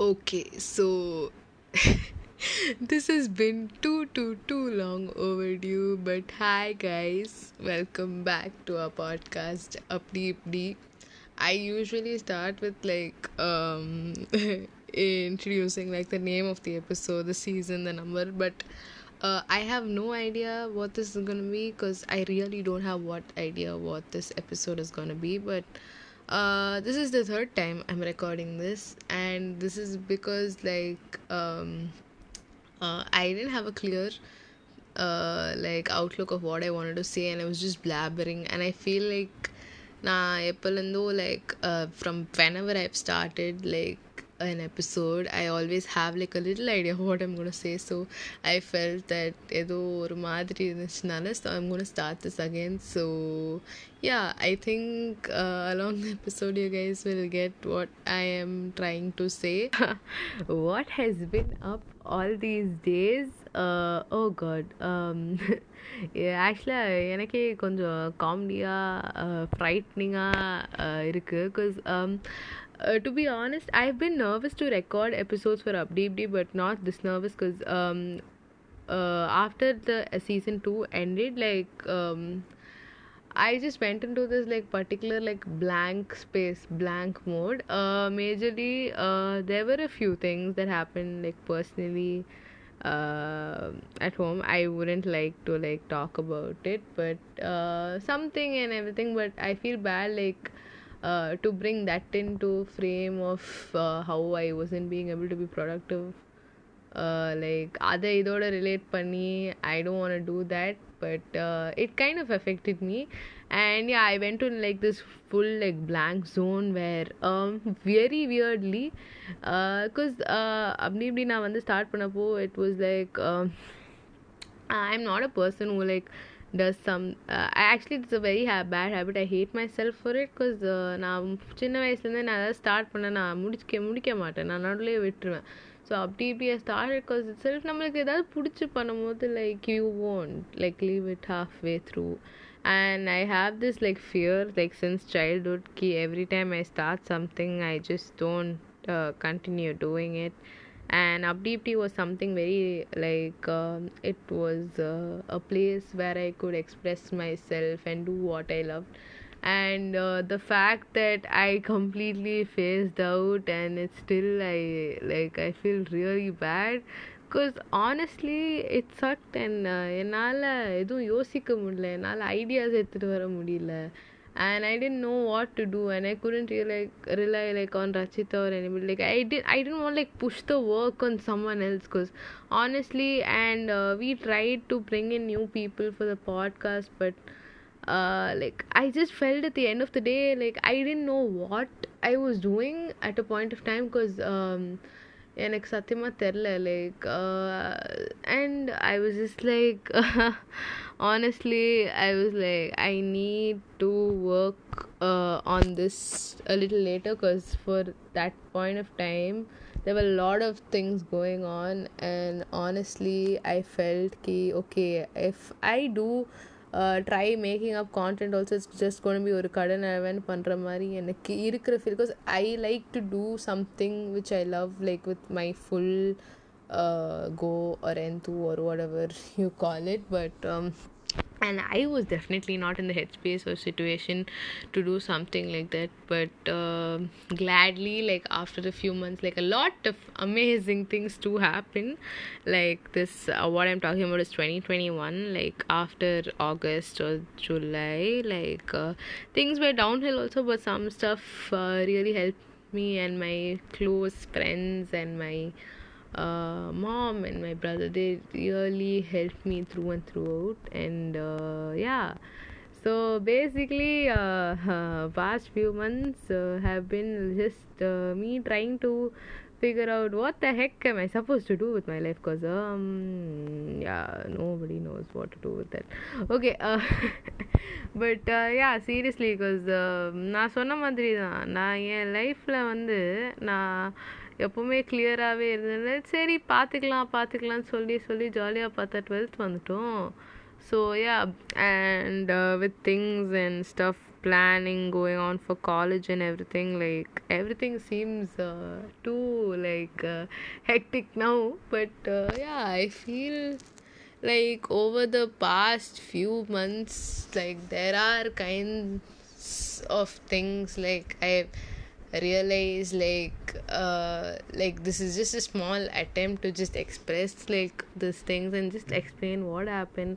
Okay, so this has been too, too, too long overdue. But hi, guys, welcome back to our podcast, Updi Updi. I usually start with like um introducing like the name of the episode, the season, the number, but uh, I have no idea what this is gonna be because I really don't have what idea what this episode is gonna be. But uh, this is the third time I'm recording this, and this is because like um, uh, I didn't have a clear uh like outlook of what I wanted to say, and I was just blabbering, and I feel like நான் எப்போலேருந்தோ like uh, from whenever I've started like an episode I always have like a little idea what I'm gonna say so I felt that ஏதோ ஒரு மாதிரி இருந்துச்சுனால so I'm gonna start this again so yeah I think uh, along the episode you guys will get what I am trying to say what has been up all these days uh, oh god um ஆக்சுவலாக எனக்கே கொஞ்சம் காமெடியாக ஃப்ரைட்னிங்காக இருக்குது because uh, to be honest, I've been nervous to record episodes for UpDeepD, but not this nervous because um, uh, after the uh, season two ended, like um, I just went into this like particular like blank space, blank mode. Uh, majorly, uh, there were a few things that happened like personally uh, at home. I wouldn't like to like talk about it, but uh, something and everything. But I feel bad like uh, to bring that into frame of uh, how I wasn't being able to be productive. Uh, like அதை இதோட relate பண்ணி I don't want do that but it kind of affected me and yeah i went to like this full like blank zone where um very weirdly because uh அப்படி இப்படி நான் வந்து start பண்ணப்போ it was like um, i'm not a person who like does some actually it's a very hey bad habit I hate myself for it because நான் சின்ன வயசுலேருந்தே நான் அதை ஸ்டார்ட் பண்ண நான் முடிக்க முடிக்க மாட்டேன் நான் நடுவுலேயே விட்டுருவேன் ஸோ அப்படி இப்படி ஸ்டார்ட் பிகாஸ் இட் செல்ஃப் நம்மளுக்கு ஏதாவது பிடிச்சி பண்ணும்போது like you won't like leave it halfway through and i have this like fear like since childhood ki every time i start something i just don't uh, continue doing and அப்படி இப்படி was something very like it was a place where I could express myself and do what I love and the fact that I completely phased out and it still I like I feel really bad because honestly it's sucked and என்னால் எதுவும் யோசிக்க முடியல. என்னால் ideas எடுத்துகிட்டு வர முடியல. And I didn't know what to do and I couldn't really like rely like on Rachita or anybody. Like I did I didn't want like push the work on someone else because honestly and uh, we tried to bring in new people for the podcast but uh like I just felt at the end of the day like I didn't know what I was doing at a point of time because um எனக்கு சத்தியமாக தெரில like and I was just like honestly i was like i need to work uh, on this a little later because for that point of time there were a lot of things going on and honestly i felt ki okay if i do try making up content also it's just gonna ஒரு கடன் அவன் பண்ணுற மாதிரி எனக்கு இருக்கிற feel because I like to do something which I love like with my full go or என் தூ or whatever you call it but and i was definitely not in the headspace or situation to do something like that. But uh, gladly like after a few months like a lot of amazing things do happen. Like this uh, what i'm talking about is 2021 like after august or july like uh, things were downhill also but some stuff uh, really helped me and my close friends and my uh, mom and my brother they really helped me through and throughout and uh, yeah so basically uh, uh, past few months uh, have been just uh, me trying to figure out what the heck am I supposed to do with my life because um yeah nobody knows what to do with that okay uh, but uh, yeah seriously because uh, நான் சொன்ன மாதிரி தான் நான் என் லைஃப்பில் வந்து நான் எப்போவுமே கிளியராகவே இருந்தது சரி பார்த்துக்கலாம் பார்த்துக்கலாம்னு சொல்லி சொல்லி ஜாலியாக பார்த்தா டுவெல்த் வந்துட்டோம் so yeah and with things and stuff planning going on for college and everything like everything seems uh, too like uh, hectic now but uh, yeah i feel like over the past few months like there are kinds of things like i realize like uh like this is just a small attempt to just express like these things and just explain what happened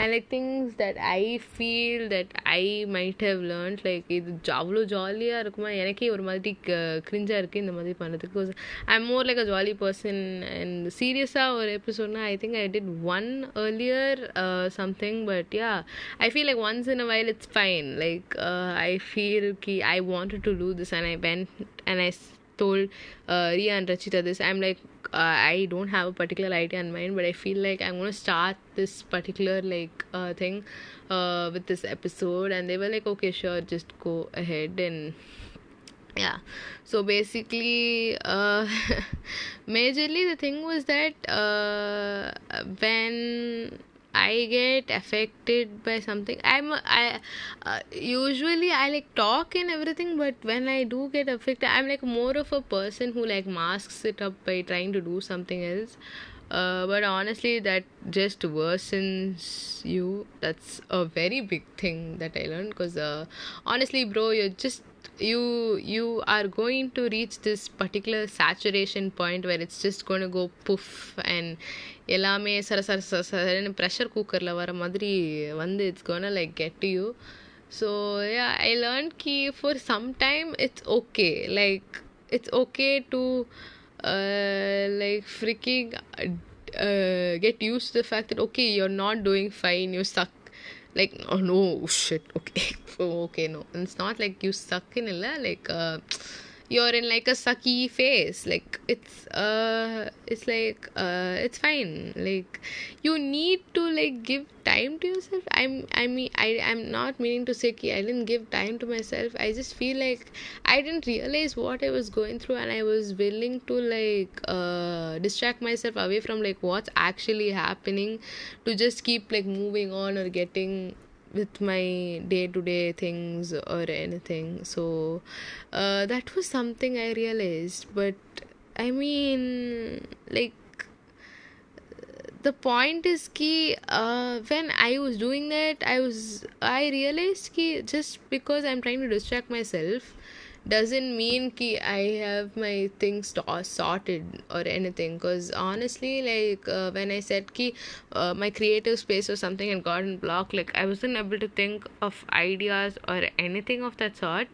and like things that I feel that I might have learned like இது அவ்வளோ ஜாலியாக இருக்குமா? எனக்கே ஒரு மாதிரி க கிரிஞ்சாக இருக்குது இந்த மாதிரி பண்ணுறதுக்கு I am more like a jolly person and சீரியஸாக ஒரு எபிசோட்னா I think I did one earlier something but yeah I feel like once in a while it's fine like I feel Ki I wanted to do this and I went and I told uh, Ria and Rachita this. I'm like, uh, I don't have a particular idea in mind, but I feel like I'm gonna start this particular like uh, thing uh, with this episode, and they were like, okay, sure, just go ahead. And yeah. So basically uh majorly the thing was that uh when i get affected by something. I'm i uh, usually i like talk and everything but when i do get affected i'm like more of a person who like masks it up by trying to do something else uh, but honestly that just worsens you that's a very big thing that i learned because uh, honestly bro you're just you you are going to reach this particular saturation point where it's just going to go poof and எல்லாமே சர சர சர சரன்னு pressure குக்கரில் வர மாதிரி வந்து it's gonna like get to you so yeah I learn Ki for some time it's okay like it's okay to like freaking uh, get used to the fact that okay you're not doing fine you suck like oh no shit okay oh, okay no. It's not like you suck you're in like a sucky phase. Like it's uh it's like uh it's fine. Like you need to like give time to yourself. I'm i mean i i'm not meaning to say ki i didn't give time to myself. I just feel like i didn't realize what i was going through and i was willing to like uh distract myself away from like what's actually happening to just keep like moving on or getting with my day to day things or anything. So uh, that was something I realized. But I mean, like, the point is ki uh, when I was doing that, I was I realized ki just because I'm trying to distract myself doesn't mean ki I have my things to- sorted or anything. Because honestly, like uh, when I said ki uh, my creative space or something had gotten blocked, like I wasn't able to think of ideas or anything of that sort.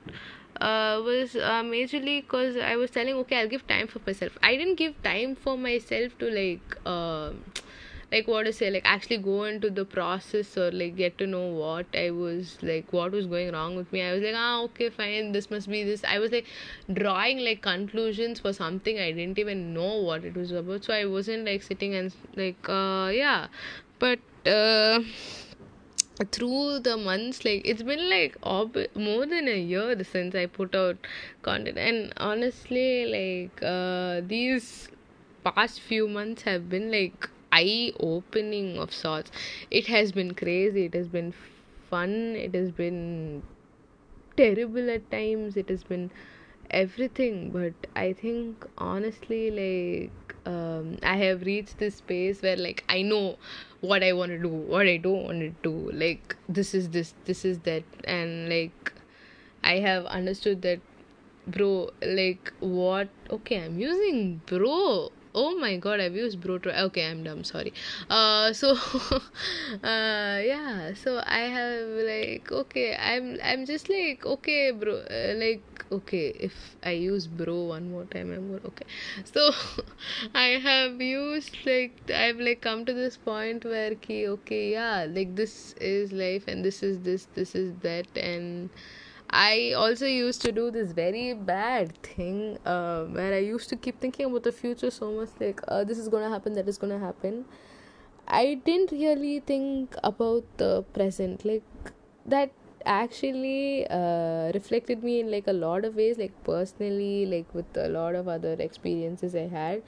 Uh, was uh, majorly because I was telling okay I'll give time for myself. I didn't give time for myself to like uh, like what to say like actually go into the process or like get to know what i was like what was going wrong with me. I was like ah okay fine this must be this. I was like drawing like conclusions for something i didn't even know what it was about. So i wasn't like sitting and like uh yeah. But uh through the months like it's been like ob- more than a year since i put out content. And honestly like uh these past few months have been like eye opening of sorts. It has been crazy. It has been fun. It has been terrible at times. It has been everything. But i think honestly like um i have reached this space where like i know what i want to do what i don't want to do. Like this is this this is that. And like i have understood that bro like what okay i'm using bro oh my god i've used bro okay i'm dumb sorry. Uh so uh yeah so i have like okay i'm i'm just like okay bro uh, like okay if i use bro one more time i'm more okay. So i have used like i've like come to this point where ki okay yeah like this is life and this is this this is that and I also used to do this very bad thing uh, where I used to keep thinking about the future so much like uh, this is gonna happen, that is gonna happen. I didn't really think about the present. Like that actually uh, reflected me in like a lot of ways, like personally, like with a lot of other experiences I had.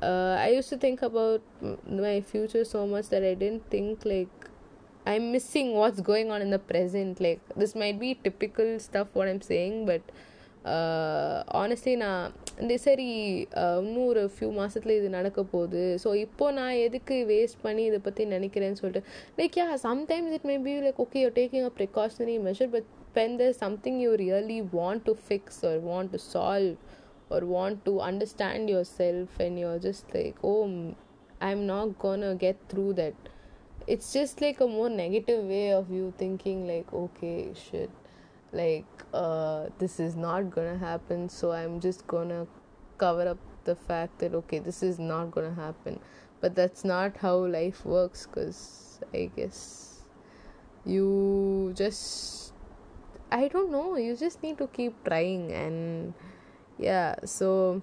Uh, I used to think about my future so much that I didn't think like I'm missing what's going on in the present. Like, this might be typical stuff what I'm saying, but honestly நான் இந்த சரி இன்னும் ஒரு few மாதத்தில் இது நடக்க போகுது so இப்போது நான் எதுக்கு வேஸ்ட் பண்ணி இதை பற்றி நினைக்கிறேன்னு சொல்லிட்டு like yeah sometimes it may be like okay you taking a precautionary measure but when there something you really want to fix or want to solve or want to understand yourself and you're just like um I am not gonna get through that it's just like a more negative way of you thinking like okay shit like uh, this is not gonna happen so i'm just gonna cover up the fact that okay this is not gonna happen. But that's not how life works because i guess you just i don't know you just need to keep trying and yeah so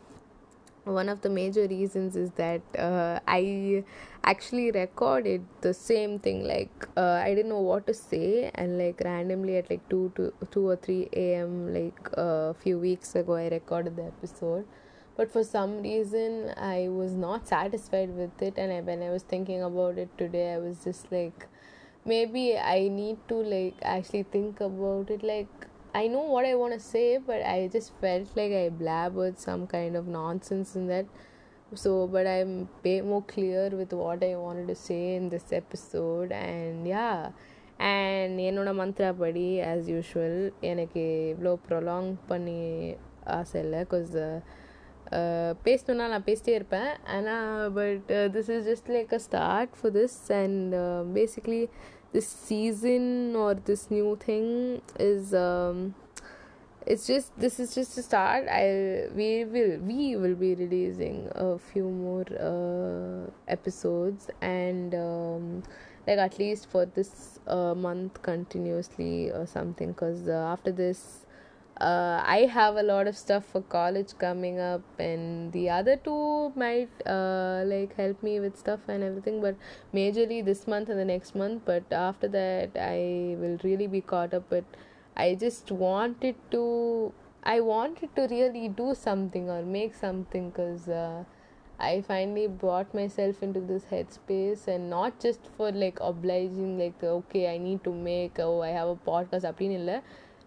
one of the major reasons is that uh, I actually recorded the same thing. Like uh, I didn't know what to say, and like randomly at like two to two or three a.m. like a uh, few weeks ago, I recorded the episode. But for some reason, I was not satisfied with it, and I, when I was thinking about it today, I was just like, maybe I need to like actually think about it. Like I know what I want to say, but I just felt like I blabbered some kind of nonsense in that. So, but I'm way more clear with what I wanted to say in this episode, and yeah. And என்னோட மந்த்ரா படி as usual எனக்கு இவ்வளோ prolong பண்ணி ஆசை இல்லை because பேசணுன்னா நான் பேசிட்டே இருப்பேன் ஆனால் but this is just like a start for this and basically this season or this new thing is um it's just this is just a start. I we will we will be releasing a few more uh, episodes and um, like at least for this uh, month continuously or something because uh, after this uh, I have a lot of stuff for college coming up, and the other two might uh, like help me with stuff and everything. But majorly this month and the next month. But after that, I will really be caught up. But I just wanted to, I wanted to really do something or make something because. Uh, I finally brought myself into this headspace and not just for like obliging like okay I need to make oh I have a podcast அப்படின்னு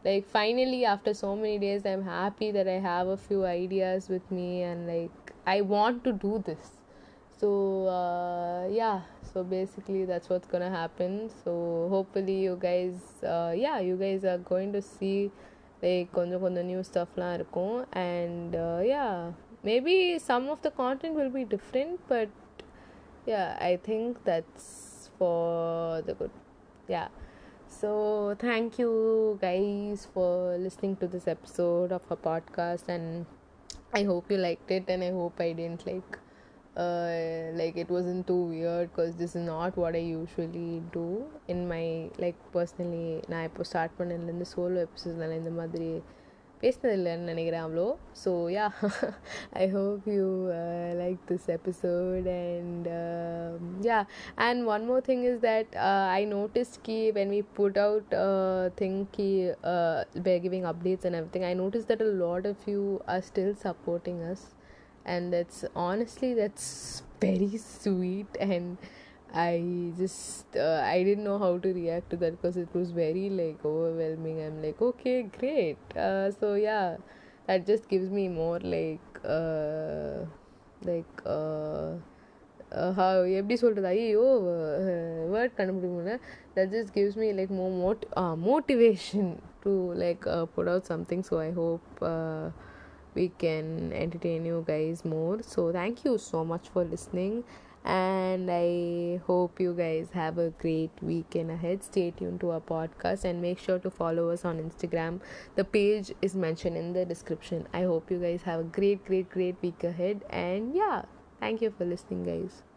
like finally after so many days i'm happy that i have a few ideas with me and like i want to do this so uh, yeah so basically that's what's gonna happen so hopefully you guys uh, yeah you guys are going to see like கொஞ்சம் கொஞ்சம் new ஸ்டஃப்லாம் இருக்கும் and uh, yeah maybe some of the content will be different but yeah i think that's for the good yeah so, thank you guys for listening to this episode of a podcast, and I hope you liked it, and I hope I didn't like. Uh, like it wasn't too weird because this is not what I usually do in my like personally நான் இப்போ start பண்ணதுலேருந்து solo எபிசோட்னால இந்த மாதிரி பேசினதில்லைன்னு நினைக்கிறேன் அவ்வளோ so yeah I hope you like this episode and yeah and one more thing is that I notice கி when we put out thing கி by giving updates and everything I notice that a lot of you are still supporting as and that's honestly that's very sweet and I just uh, I didn't know how to react to that because it was very like overwhelming. I'm like, okay, great. Uh, so yeah, that just gives me more like uh, like uh, uh, how எப்படி சொல்கிறது ஐயோ word கண்டுபிடிக்க முடியல that just gives me like more mot- uh, motivation to like uh, put out something so i hope uh, we can entertain you guys more so thank you so much for listening and I hope you guys have a great weekend ahead. Stay tuned to our podcast and make sure to follow us on Instagram. The page is mentioned in the description. I hope you guys have a great, great, great week ahead. And yeah, thank you for listening, guys.